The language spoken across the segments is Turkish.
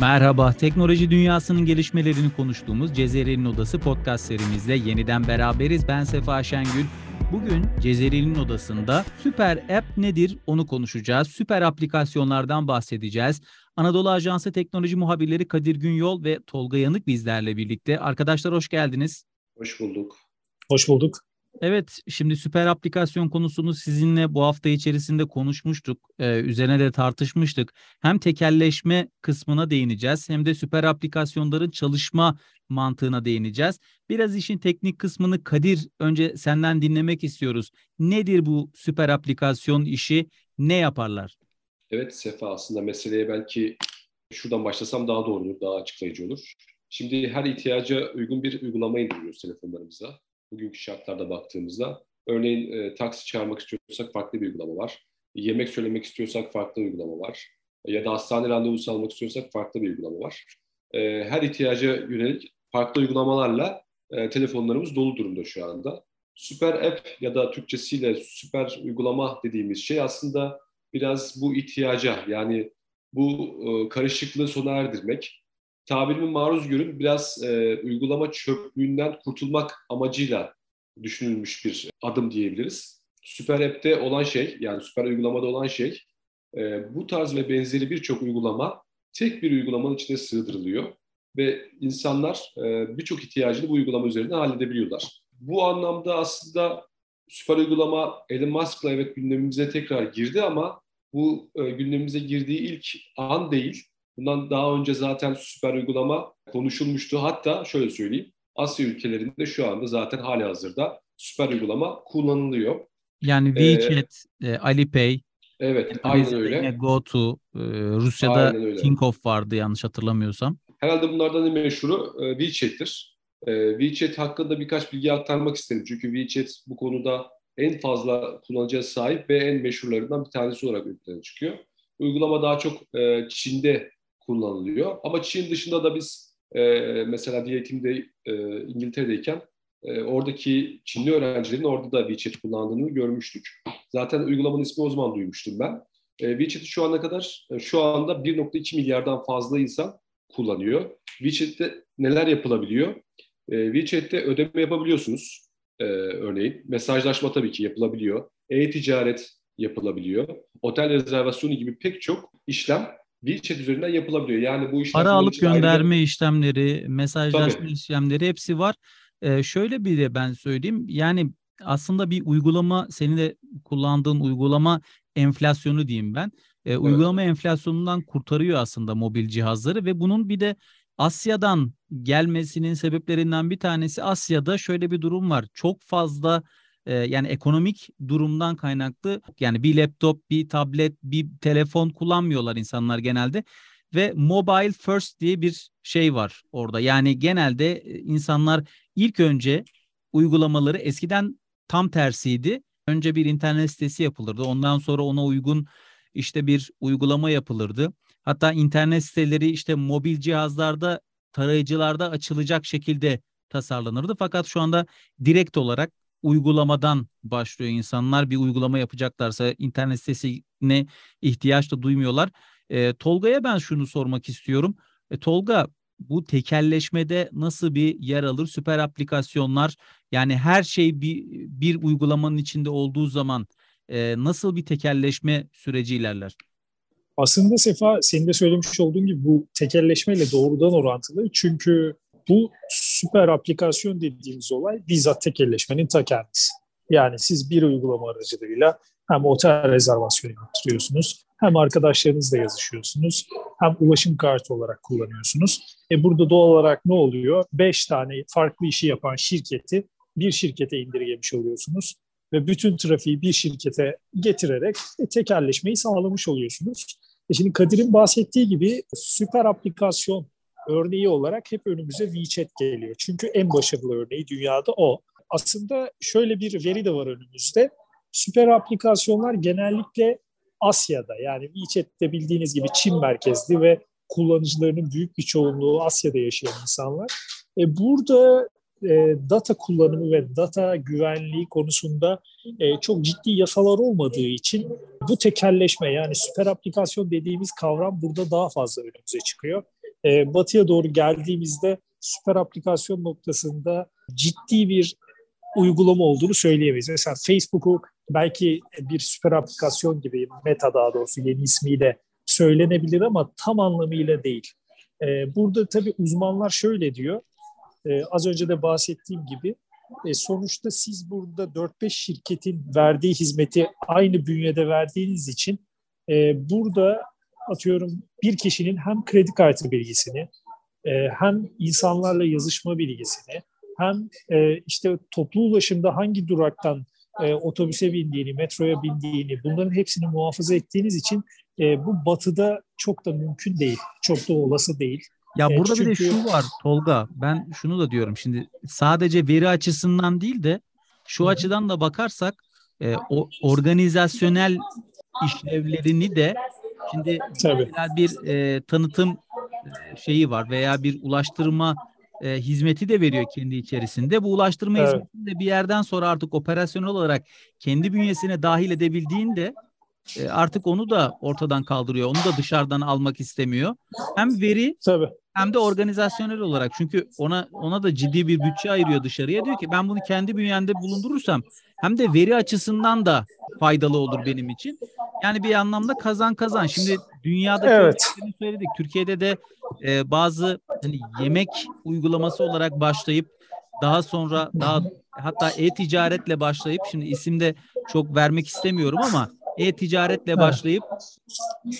Merhaba, teknoloji dünyasının gelişmelerini konuştuğumuz Cezeri'nin Odası podcast serimizde yeniden beraberiz. Ben Sefa Şengül. Bugün Cezeri'nin Odası'nda süper app nedir onu konuşacağız. Süper aplikasyonlardan bahsedeceğiz. Anadolu Ajansı teknoloji muhabirleri Kadir Günyol ve Tolga Yanık bizlerle birlikte. Arkadaşlar hoş geldiniz. Hoş bulduk. Hoş bulduk. Evet, şimdi süper aplikasyon konusunu sizinle bu hafta içerisinde konuşmuştuk. Ee, üzerine de tartışmıştık. Hem tekelleşme kısmına değineceğiz hem de süper aplikasyonların çalışma mantığına değineceğiz. Biraz işin teknik kısmını Kadir önce senden dinlemek istiyoruz. Nedir bu süper aplikasyon işi? Ne yaparlar? Evet Sefa aslında meseleye belki şuradan başlasam daha doğru olur, daha açıklayıcı olur. Şimdi her ihtiyaca uygun bir uygulama indiriyoruz telefonlarımıza bugünkü şartlarda baktığımızda. Örneğin e, taksi çağırmak istiyorsak farklı bir uygulama var. Yemek söylemek istiyorsak farklı bir uygulama var. Ya da hastane randevusu almak istiyorsak farklı bir uygulama var. E, her ihtiyaca yönelik farklı uygulamalarla e, telefonlarımız dolu durumda şu anda. Süper app ya da Türkçesiyle süper uygulama dediğimiz şey aslında biraz bu ihtiyaca yani bu e, karışıklığı sona erdirmek, tabirimi maruz görün biraz e, uygulama çöplüğünden kurtulmak amacıyla düşünülmüş bir adım diyebiliriz. Süper App'te olan şey yani süper uygulamada olan şey e, bu tarz ve benzeri birçok uygulama tek bir uygulamanın içine sığdırılıyor ve insanlar e, birçok ihtiyacını bu uygulama üzerinden halledebiliyorlar. Bu anlamda aslında süper uygulama Elon Musk'la evet gündemimize tekrar girdi ama bu e, gündemimize girdiği ilk an değil. Bundan daha önce zaten süper uygulama konuşulmuştu. Hatta şöyle söyleyeyim, Asya ülkelerinde şu anda zaten hali hazırda süper uygulama kullanılıyor. Yani WeChat, ee, e, Alipay, Evet, aynen öyle. GoTo, e, Rusya'da Tinkoff vardı yanlış hatırlamıyorsam. Herhalde bunlardan en meşhuru e, WeChat'tir. E, WeChat hakkında birkaç bilgi aktarmak isterim. Çünkü WeChat bu konuda en fazla kullanıcıya sahip ve en meşhurlarından bir tanesi olarak ön çıkıyor. Uygulama daha çok e, Çin'de kullanılıyor. Ama Çin dışında da biz e, mesela diyetimde e, İngiltere'deyken e, oradaki Çinli öğrencilerin orada da WeChat kullandığını görmüştük. Zaten uygulamanın ismi o zaman duymuştum ben. E, WeChat'i şu ana kadar e, şu anda 1.2 milyardan fazla insan kullanıyor. WeChat'te neler yapılabiliyor? E, WeChat'te ödeme yapabiliyorsunuz. E, örneğin mesajlaşma tabii ki yapılabiliyor. E-ticaret yapılabiliyor. Otel rezervasyonu gibi pek çok işlem WeChat üzerinden yapılabiliyor. Yani bu işler para alıp gönderme ayrıca... işlemleri, mesajlaşma Tabii. işlemleri hepsi var. Ee, şöyle bir de ben söyleyeyim. Yani aslında bir uygulama senin de kullandığın uygulama enflasyonu diyeyim ben. Ee, evet. Uygulama enflasyonundan kurtarıyor aslında mobil cihazları ve bunun bir de Asya'dan gelmesinin sebeplerinden bir tanesi Asya'da şöyle bir durum var. Çok fazla e, yani ekonomik durumdan kaynaklı yani bir laptop, bir tablet, bir telefon kullanmıyorlar insanlar genelde ve mobile first diye bir şey var orada. Yani genelde e, insanlar ilk önce uygulamaları eskiden tam tersiydi. Önce bir internet sitesi yapılırdı. Ondan sonra ona uygun işte bir uygulama yapılırdı. Hatta internet siteleri işte mobil cihazlarda, tarayıcılarda açılacak şekilde tasarlanırdı. Fakat şu anda direkt olarak uygulamadan başlıyor insanlar. Bir uygulama yapacaklarsa internet sitesine ihtiyaç da duymuyorlar. E, Tolga'ya ben şunu sormak istiyorum. E, Tolga bu tekelleşmede nasıl bir yer alır? Süper aplikasyonlar yani her şey bir, bir uygulamanın içinde olduğu zaman e, nasıl bir tekelleşme süreci ilerler? Aslında Sefa senin de söylemiş olduğun gibi bu tekelleşmeyle doğrudan orantılı. Çünkü bu süper aplikasyon dediğimiz olay bizzat tekelleşmenin ta kendisi. Yani siz bir uygulama aracılığıyla hem otel rezervasyonu yaptırıyorsunuz, hem arkadaşlarınızla yazışıyorsunuz, hem ulaşım kartı olarak kullanıyorsunuz. E burada doğal olarak ne oluyor? Beş tane farklı işi yapan şirketi bir şirkete indirgemiş oluyorsunuz ve bütün trafiği bir şirkete getirerek e, tekelleşmeyi sağlamış oluyorsunuz. E şimdi Kadir'in bahsettiği gibi süper aplikasyon örneği olarak hep önümüze WeChat geliyor. Çünkü en başarılı örneği dünyada o. Aslında şöyle bir veri de var önümüzde. Süper aplikasyonlar genellikle Asya'da yani WeChat'te bildiğiniz gibi Çin merkezli ve kullanıcılarının büyük bir çoğunluğu Asya'da yaşayan insanlar. E burada e, data kullanımı ve data güvenliği konusunda e, çok ciddi yasalar olmadığı için bu tekelleşme yani süper aplikasyon dediğimiz kavram burada daha fazla önümüze çıkıyor. E, batıya doğru geldiğimizde süper aplikasyon noktasında ciddi bir uygulama olduğunu söyleyemeyiz. Mesela Facebook'u belki bir süper aplikasyon gibi, Meta daha doğrusu yeni ismiyle söylenebilir ama tam anlamıyla değil. E, burada tabii uzmanlar şöyle diyor, e, az önce de bahsettiğim gibi, e, sonuçta siz burada 4-5 şirketin verdiği hizmeti aynı bünyede verdiğiniz için e, burada atıyorum bir kişinin hem kredi kartı bilgisini, e, hem insanlarla yazışma bilgisini, hem e, işte toplu ulaşımda hangi duraktan e, otobüse bindiğini, metroya bindiğini bunların hepsini muhafaza ettiğiniz için e, bu batıda çok da mümkün değil. Çok da olası değil. Ya burada çünkü... bir de şu var Tolga. Ben şunu da diyorum şimdi sadece veri açısından değil de şu açıdan da bakarsak e, o organizasyonel işlevlerini de şimdi Tabii. bir e, tanıtım şeyi var veya bir ulaştırma e, hizmeti de veriyor kendi içerisinde. Bu ulaştırma evet. hizmetini de bir yerden sonra artık operasyonel olarak kendi bünyesine dahil edebildiğinde e, artık onu da ortadan kaldırıyor. Onu da dışarıdan almak istemiyor. Hem veri Tabii. Hem de organizasyonel olarak. Çünkü ona ona da ciddi bir bütçe ayırıyor dışarıya. Diyor ki ben bunu kendi bünyemde bulundurursam hem de veri açısından da faydalı olur benim için. Yani bir anlamda kazan kazan. Şimdi dünyada evet. söyledik. Türkiye'de de e, bazı hani yemek uygulaması olarak başlayıp daha sonra daha hatta e-ticaretle başlayıp şimdi isimde çok vermek istemiyorum ama e-ticaretle başlayıp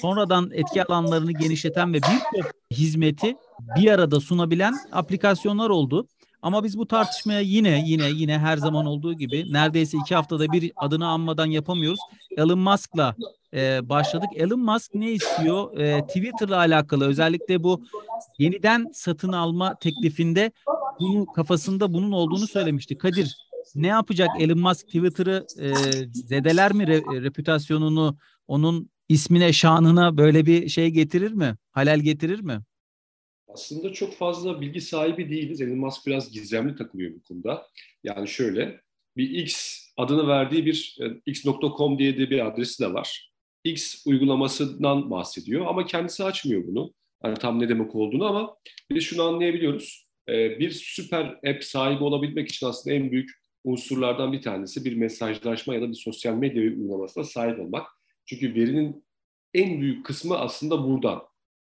sonradan etki alanlarını genişleten ve birçok hizmeti bir arada sunabilen aplikasyonlar oldu. Ama biz bu tartışmaya yine yine yine her zaman olduğu gibi neredeyse iki haftada bir adını anmadan yapamıyoruz. Elon Musk'la e, başladık. Elon Musk ne istiyor? E, Twitter'la alakalı özellikle bu yeniden satın alma teklifinde bunu kafasında bunun olduğunu söylemişti. Kadir ne yapacak Elon Musk Twitter'ı e, zedeler mi re, reputasyonunu onun ismine şanına böyle bir şey getirir mi? Halel getirir mi? Aslında çok fazla bilgi sahibi değiliz. Elon Musk biraz gizemli takılıyor bu konuda. Yani şöyle bir X adını verdiği bir e, x.com diye de bir adresi de var. X uygulamasından bahsediyor ama kendisi açmıyor bunu. Yani tam ne demek olduğunu ama biz şunu anlayabiliyoruz. E, bir süper app sahibi olabilmek için aslında en büyük unsurlardan bir tanesi bir mesajlaşma ya da bir sosyal medya uygulamasına sahip olmak. Çünkü verinin en büyük kısmı aslında buradan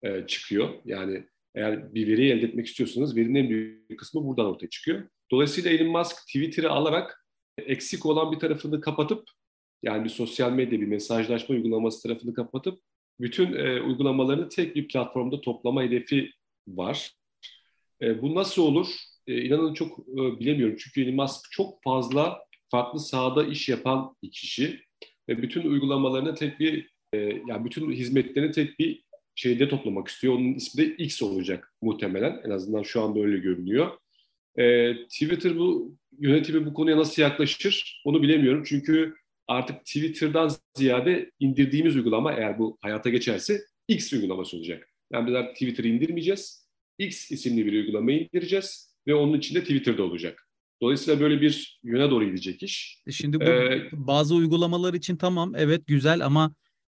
e, çıkıyor. Yani eğer bir veri elde etmek istiyorsanız verinin en büyük kısmı buradan ortaya çıkıyor. Dolayısıyla Elon Musk Twitter'ı alarak eksik olan bir tarafını kapatıp yani bir sosyal medya, bir mesajlaşma uygulaması tarafını kapatıp bütün e, uygulamalarını tek bir platformda toplama hedefi var. E, bu nasıl olur? E, inanın çok e, bilemiyorum. Çünkü Elon Musk çok fazla farklı sahada iş yapan bir kişi ve bütün uygulamalarını tek bir e, yani bütün hizmetlerini tek bir şeyde toplamak istiyor. Onun ismi de X olacak muhtemelen. En azından şu anda öyle görünüyor. Twitter bu yönetimi bu konuya nasıl yaklaşır onu bilemiyorum. Çünkü artık Twitter'dan ziyade indirdiğimiz uygulama eğer bu hayata geçerse X uygulaması olacak. Yani biz artık Twitter'ı indirmeyeceğiz. X isimli bir uygulamayı indireceğiz ve onun içinde Twitter'da olacak. Dolayısıyla böyle bir yöne doğru gidecek iş. E şimdi bu ee, bazı uygulamalar için tamam evet güzel ama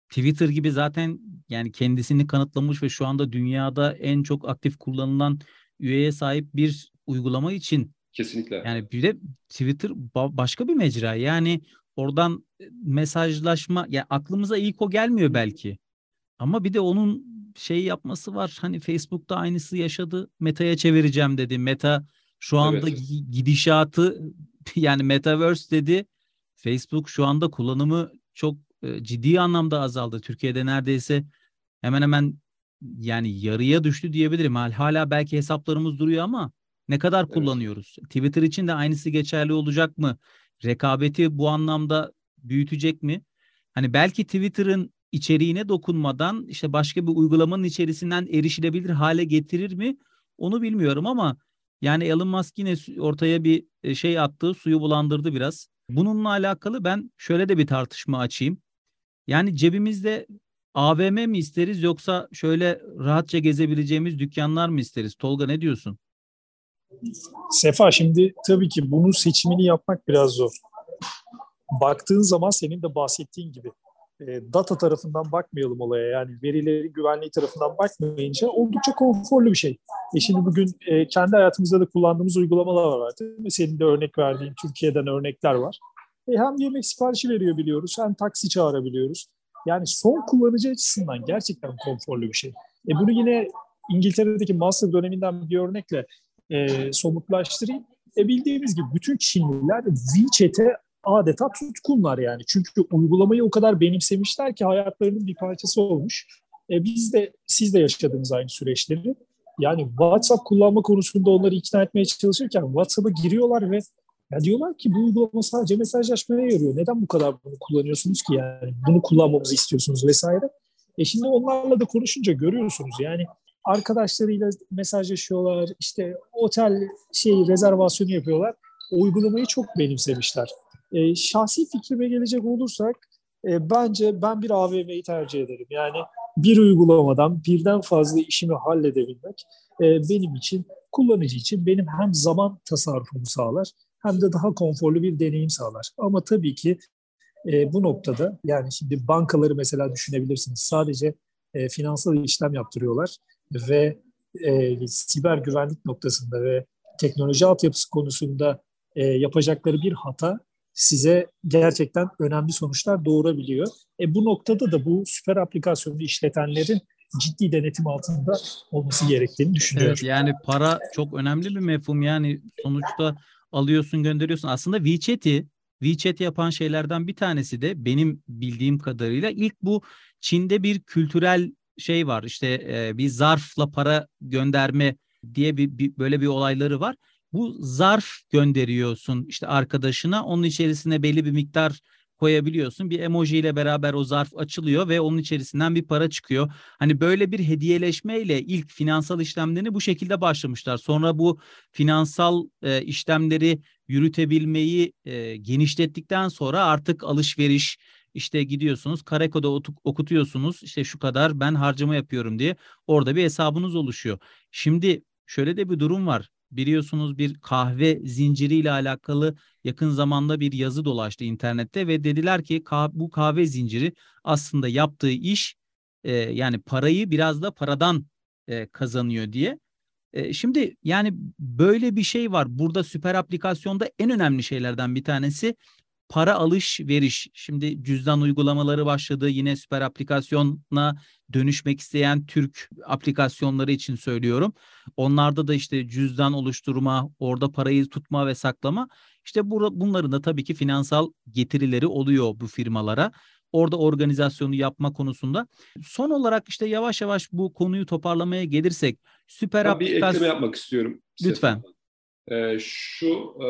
Twitter gibi zaten yani kendisini kanıtlamış ve şu anda dünyada en çok aktif kullanılan üyeye sahip bir uygulama için kesinlikle. Yani bir de Twitter başka bir mecra. Yani oradan mesajlaşma ya aklımıza ilk o gelmiyor belki. Ama bir de onun şey yapması var. Hani Facebook'ta aynısı yaşadı. Meta'ya çevireceğim dedi. Meta şu anda evet. gidişatı yani metaverse dedi. Facebook şu anda kullanımı çok e, ciddi anlamda azaldı. Türkiye'de neredeyse hemen hemen yani yarıya düştü diyebilirim. Hala belki hesaplarımız duruyor ama ne kadar evet. kullanıyoruz? Twitter için de aynısı geçerli olacak mı? Rekabeti bu anlamda büyütecek mi? Hani belki Twitter'ın içeriğine dokunmadan işte başka bir uygulamanın içerisinden erişilebilir hale getirir mi? Onu bilmiyorum ama yani Elon Musk yine ortaya bir e, şey attı, suyu bulandırdı biraz. Bununla alakalı ben şöyle de bir tartışma açayım. Yani cebimizde AVM mi isteriz yoksa şöyle rahatça gezebileceğimiz dükkanlar mı isteriz? Tolga ne diyorsun? Sefa şimdi tabii ki bunun seçimini yapmak biraz zor. Baktığın zaman senin de bahsettiğin gibi e, data tarafından bakmayalım olaya yani verilerin güvenliği tarafından bakmayınca oldukça konforlu bir şey. E şimdi bugün e, kendi hayatımızda da kullandığımız uygulamalar var mi? Senin de örnek verdiğin Türkiye'den örnekler var. E, hem yemek siparişi veriyor biliyoruz hem taksi çağırabiliyoruz. Yani son kullanıcı açısından gerçekten konforlu bir şey. E bunu yine İngiltere'deki master döneminden bir örnekle e, somutlaştırayım. E bildiğimiz gibi bütün Çinliler WeChat'e adeta tutkunlar yani. Çünkü uygulamayı o kadar benimsemişler ki hayatlarının bir parçası olmuş. E biz de siz de yaşadığınız aynı süreçleri. Yani WhatsApp kullanma konusunda onları ikna etmeye çalışırken WhatsApp'a giriyorlar ve ya diyorlar ki bu uygulama sadece mesajlaşmaya yarıyor. Neden bu kadar bunu kullanıyorsunuz ki yani? Bunu kullanmamızı istiyorsunuz vesaire. E şimdi onlarla da konuşunca görüyorsunuz yani arkadaşlarıyla mesajlaşıyorlar. işte otel şey rezervasyonu yapıyorlar. O uygulamayı çok benimsemişler. E, şahsi fikrime gelecek olursak e, bence ben bir AVM'yi tercih ederim. Yani bir uygulamadan birden fazla işimi halledebilmek e, benim için, kullanıcı için benim hem zaman tasarrufumu sağlar hem de daha konforlu bir deneyim sağlar. Ama tabii ki e, bu noktada yani şimdi bankaları mesela düşünebilirsiniz. Sadece e, finansal işlem yaptırıyorlar ve e, siber güvenlik noktasında ve teknoloji altyapısı konusunda e, yapacakları bir hata size gerçekten önemli sonuçlar doğurabiliyor. E, bu noktada da bu süper aplikasyonu işletenlerin ciddi denetim altında olması gerektiğini düşünüyorum. Evet, yani para çok önemli bir mefhum. Yani sonuçta alıyorsun gönderiyorsun. Aslında WeChat'i WeChat yapan şeylerden bir tanesi de benim bildiğim kadarıyla ilk bu Çin'de bir kültürel şey var. İşte e, bir zarfla para gönderme diye bir, bir böyle bir olayları var. Bu zarf gönderiyorsun işte arkadaşına. Onun içerisine belli bir miktar koyabiliyorsun. Bir emoji ile beraber o zarf açılıyor ve onun içerisinden bir para çıkıyor. Hani böyle bir hediyeleşmeyle ilk finansal işlemlerini bu şekilde başlamışlar. Sonra bu finansal e, işlemleri yürütebilmeyi e, genişlettikten sonra artık alışveriş işte gidiyorsunuz Kareko'da okutuyorsunuz işte şu kadar ben harcama yapıyorum diye orada bir hesabınız oluşuyor. Şimdi şöyle de bir durum var biliyorsunuz bir kahve zinciriyle alakalı yakın zamanda bir yazı dolaştı internette ve dediler ki bu kahve zinciri aslında yaptığı iş e, yani parayı biraz da paradan e, kazanıyor diye. E, şimdi yani böyle bir şey var. Burada süper aplikasyonda en önemli şeylerden bir tanesi para alış veriş. Şimdi cüzdan uygulamaları başladı. Yine süper aplikasyona dönüşmek isteyen Türk aplikasyonları için söylüyorum. Onlarda da işte cüzdan oluşturma, orada parayı tutma ve saklama. İşte bu, bunların da tabii ki finansal getirileri oluyor bu firmalara. Orada organizasyonu yapma konusunda. Son olarak işte yavaş yavaş bu konuyu toparlamaya gelirsek süper ben aplikasyon... Bir ekleme yapmak istiyorum. Lütfen. Ee, şu e,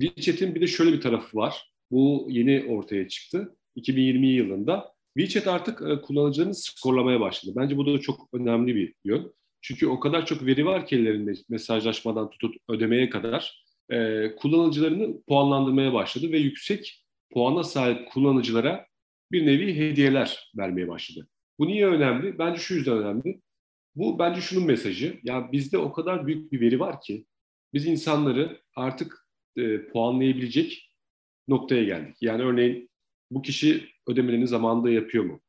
WeChat'in bir de şöyle bir tarafı var. Bu yeni ortaya çıktı. 2020 yılında. WeChat artık e, kullanıcılarını skorlamaya başladı. Bence bu da çok önemli bir yön. Çünkü o kadar çok veri var ki ellerinde mesajlaşmadan tutup ödemeye kadar e, kullanıcılarını puanlandırmaya başladı ve yüksek puana sahip kullanıcılara bir nevi hediyeler vermeye başladı. Bu niye önemli? Bence şu yüzden önemli. Bu bence şunun mesajı. Ya bizde o kadar büyük bir veri var ki biz insanları artık e, puanlayabilecek noktaya geldik. Yani örneğin bu kişi ödemelerini zamanında yapıyor mu?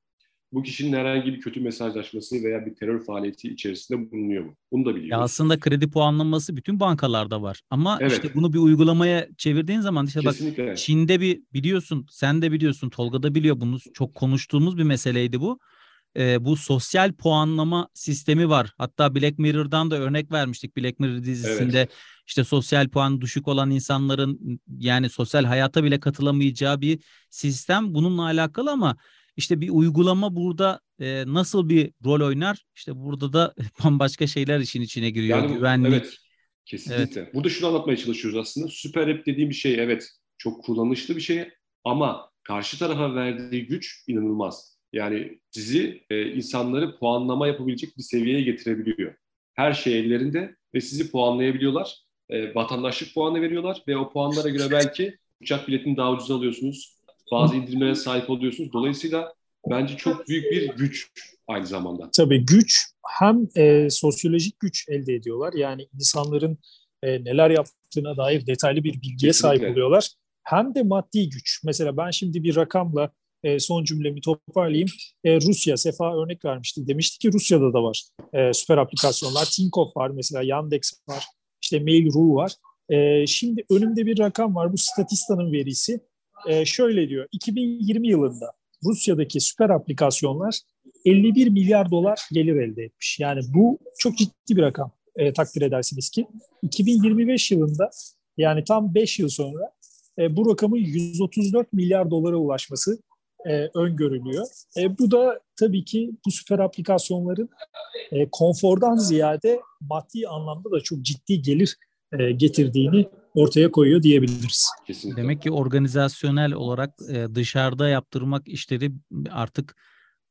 Bu kişinin herhangi bir kötü mesajlaşması veya bir terör faaliyeti içerisinde bulunuyor mu? Bunu da biliyoruz. Ya aslında kredi puanlaması bütün bankalarda var. Ama evet. işte bunu bir uygulamaya çevirdiğin zaman işte Kesinlikle. bak Çin'de bir biliyorsun, sen de biliyorsun, Tolga da biliyor bunu. Çok konuştuğumuz bir meseleydi bu e, bu sosyal puanlama sistemi var. Hatta Black Mirror'dan da örnek vermiştik. Black Mirror dizisinde evet. işte sosyal puan düşük olan insanların yani sosyal hayata bile katılamayacağı bir sistem bununla alakalı ama işte bir uygulama burada e, nasıl bir rol oynar? İşte burada da bambaşka şeyler işin içine giriyor. Yani, Güvenlik. Evet. Kesinlikle. Evet. Burada şunu anlatmaya çalışıyoruz aslında. Süper app dediğim bir şey evet çok kullanışlı bir şey ama karşı tarafa verdiği güç inanılmaz. Yani sizi e, insanları puanlama yapabilecek bir seviyeye getirebiliyor. Her şey ellerinde ve sizi puanlayabiliyorlar. E, vatandaşlık puanı veriyorlar ve o puanlara göre belki uçak biletini daha ucuz alıyorsunuz. Bazı indirimlere sahip oluyorsunuz. Dolayısıyla bence çok büyük bir güç aynı zamanda. Tabii güç hem e, sosyolojik güç elde ediyorlar. Yani insanların e, neler yaptığına dair detaylı bir bilgiye Kesinlikle. sahip oluyorlar. Hem de maddi güç. Mesela ben şimdi bir rakamla e, son cümlemi toparlayayım. E, Rusya, Sefa örnek vermişti. Demişti ki Rusya'da da var e, süper aplikasyonlar. Tinkoff var mesela, Yandex var, işte Mail.ru var. E, şimdi önümde bir rakam var. Bu Statista'nın verisi. E, şöyle diyor, 2020 yılında Rusya'daki süper aplikasyonlar 51 milyar dolar gelir elde etmiş. Yani bu çok ciddi bir rakam e, takdir edersiniz ki. 2025 yılında yani tam 5 yıl sonra e, bu rakamın 134 milyar dolara ulaşması e, öngörülüyor. E, bu da tabii ki bu süper aplikasyonların e, konfordan ziyade maddi anlamda da çok ciddi gelir e, getirdiğini ortaya koyuyor diyebiliriz. Kesinlikle. Demek ki organizasyonel olarak e, dışarıda yaptırmak işleri artık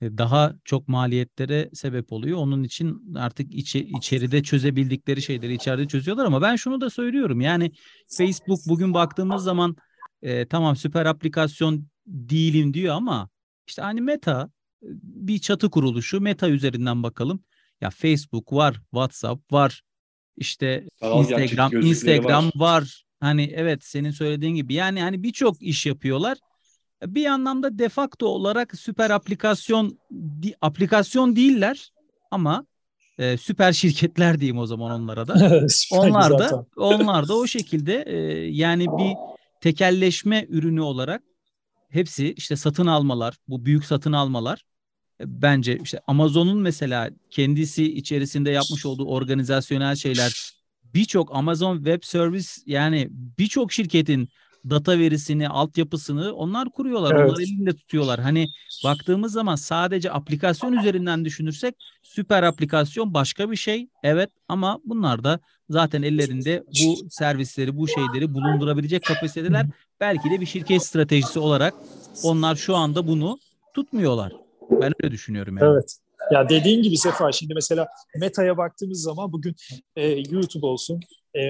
e, daha çok maliyetlere sebep oluyor. Onun için artık içi, içeride çözebildikleri şeyleri içeride çözüyorlar ama ben şunu da söylüyorum. Yani Facebook bugün baktığımız zaman e, tamam süper aplikasyon değilim diyor ama işte hani Meta bir çatı kuruluşu Meta üzerinden bakalım. Ya Facebook var, WhatsApp var, işte Sanal Instagram, Instagram var. var. Hani evet senin söylediğin gibi yani hani birçok iş yapıyorlar. Bir anlamda defakto olarak süper aplikasyon di, aplikasyon değiller ama e, süper şirketler diyeyim o zaman onlara da. onlar da onlar da o şekilde e, yani bir tekelleşme ürünü olarak hepsi işte satın almalar, bu büyük satın almalar e, bence işte Amazon'un mesela kendisi içerisinde yapmış olduğu organizasyonel şeyler birçok Amazon Web Service yani birçok şirketin data verisini, altyapısını onlar kuruyorlar. Evet. Onlar elinde tutuyorlar. Hani baktığımız zaman sadece aplikasyon üzerinden düşünürsek süper aplikasyon başka bir şey. Evet ama bunlar da zaten ellerinde bu servisleri, bu şeyleri bulundurabilecek kapasiteler. Belki de bir şirket stratejisi olarak onlar şu anda bunu tutmuyorlar. Ben öyle düşünüyorum yani. Evet. Ya dediğin gibi Sefa şimdi mesela Meta'ya baktığımız zaman bugün e, YouTube olsun, e,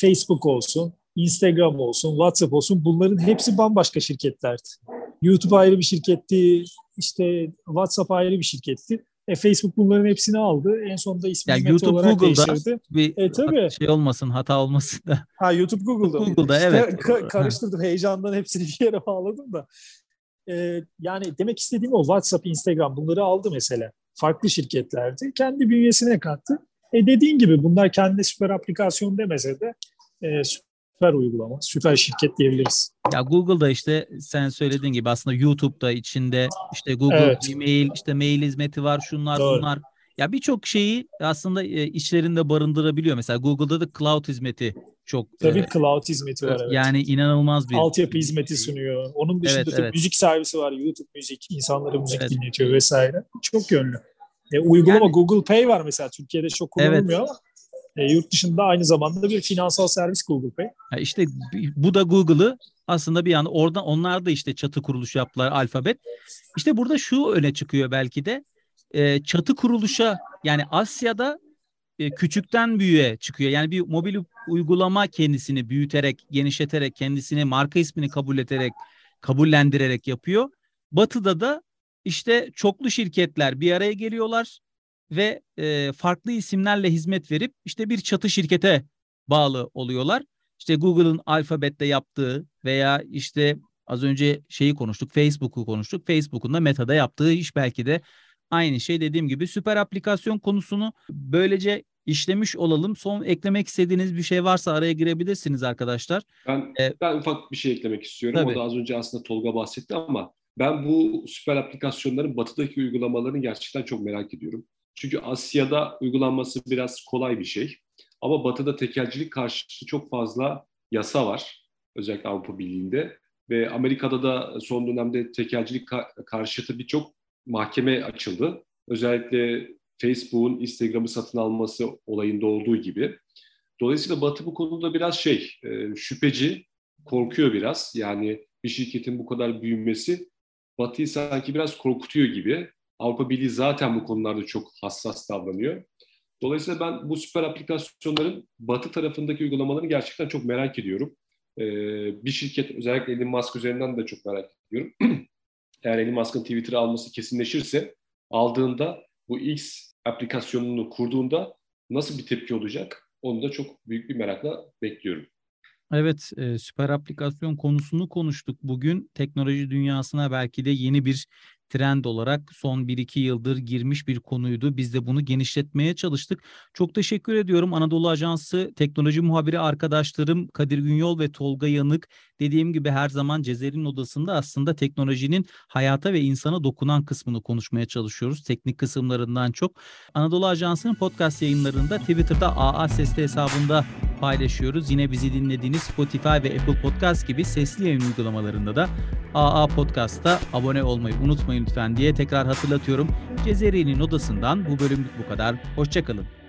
Facebook olsun, Instagram olsun, WhatsApp olsun bunların hepsi bambaşka şirketlerdi. YouTube ayrı bir şirketti, işte WhatsApp ayrı bir şirketti. E, Facebook bunların hepsini aldı. En sonunda ismini yani YouTube olarak Google'da değiştirdi. Bir e, tabii. şey olmasın, hata olmasın da. Ha YouTube Google'da. Google'da evet. Ka- karıştırdım heyecandan hepsini bir yere bağladım da. E, yani demek istediğim o WhatsApp, Instagram bunları aldı mesela. Farklı şirketlerdi. Kendi bünyesine kattı. E dediğin gibi bunlar kendi süper aplikasyon demese de e, süper uygulama, süper şirket diyebiliriz. Ya Google'da işte sen söylediğin gibi aslında YouTube'da içinde işte Google evet. Gmail, işte mail hizmeti var, şunlar Doğru. bunlar. Ya birçok şeyi aslında e, içlerinde barındırabiliyor. Mesela Google'da da cloud hizmeti çok. Tabii e, cloud hizmeti var evet. Yani inanılmaz bir. Altyapı hizmeti sunuyor. Onun dışında evet, evet. müzik servisi var. YouTube müzik, insanlara müzik evet. dinletiyor vesaire. Çok yönlü. E, uygulama yani, Google Pay var mesela. Türkiye'de çok kullanılmıyor evet. ama e, yurt dışında aynı zamanda bir finansal servis Google Pay. Ya işte bu da Google'ı aslında bir anda oradan onlar da işte çatı kuruluşu yaptılar alfabet. İşte burada şu öne çıkıyor belki de e, çatı kuruluşa yani Asya'da e, küçükten büyüğe çıkıyor. Yani bir mobil uygulama kendisini büyüterek, genişleterek, kendisini marka ismini kabul ederek, kabullendirerek yapıyor. Batı'da da işte çoklu şirketler bir araya geliyorlar ve e, farklı isimlerle hizmet verip işte bir çatı şirkete bağlı oluyorlar. İşte Google'ın alfabette yaptığı veya işte az önce şeyi konuştuk, Facebook'u konuştuk. Facebook'un da Meta'da yaptığı iş belki de aynı şey dediğim gibi süper aplikasyon konusunu böylece işlemiş olalım. Son eklemek istediğiniz bir şey varsa araya girebilirsiniz arkadaşlar. Ben ee, ben ufak bir şey eklemek istiyorum. Tabii. O da az önce aslında Tolga bahsetti ama ben bu süper aplikasyonların batıdaki uygulamalarını gerçekten çok merak ediyorum. Çünkü Asya'da uygulanması biraz kolay bir şey. Ama Batı'da tekelcilik karşıtı çok fazla yasa var. Özellikle Avrupa Birliği'nde. Ve Amerika'da da son dönemde tekelcilik karşıtı birçok mahkeme açıldı. Özellikle Facebook'un Instagram'ı satın alması olayında olduğu gibi. Dolayısıyla Batı bu konuda biraz şey, e, şüpheci, korkuyor biraz. Yani bir şirketin bu kadar büyümesi Batı'yı sanki biraz korkutuyor gibi. Avrupa Birliği zaten bu konularda çok hassas davranıyor. Dolayısıyla ben bu süper aplikasyonların batı tarafındaki uygulamalarını gerçekten çok merak ediyorum. Ee, bir şirket özellikle Elon Musk üzerinden de çok merak ediyorum. Eğer Elon Musk'ın Twitter'ı alması kesinleşirse aldığında bu X aplikasyonunu kurduğunda nasıl bir tepki olacak? Onu da çok büyük bir merakla bekliyorum. Evet, e, süper aplikasyon konusunu konuştuk bugün. Teknoloji dünyasına belki de yeni bir trend olarak son 1-2 yıldır girmiş bir konuydu. Biz de bunu genişletmeye çalıştık. Çok teşekkür ediyorum. Anadolu Ajansı teknoloji muhabiri arkadaşlarım Kadir Günyol ve Tolga Yanık dediğim gibi her zaman Cezer'in odasında aslında teknolojinin hayata ve insana dokunan kısmını konuşmaya çalışıyoruz. Teknik kısımlarından çok. Anadolu Ajansı'nın podcast yayınlarında Twitter'da AA Sesli hesabında paylaşıyoruz. Yine bizi dinlediğiniz Spotify ve Apple Podcast gibi sesli yayın uygulamalarında da AA Podcast'a abone olmayı unutmayın lütfen diye tekrar hatırlatıyorum. Cezeri'nin odasından bu bölümlük bu kadar. Hoşçakalın.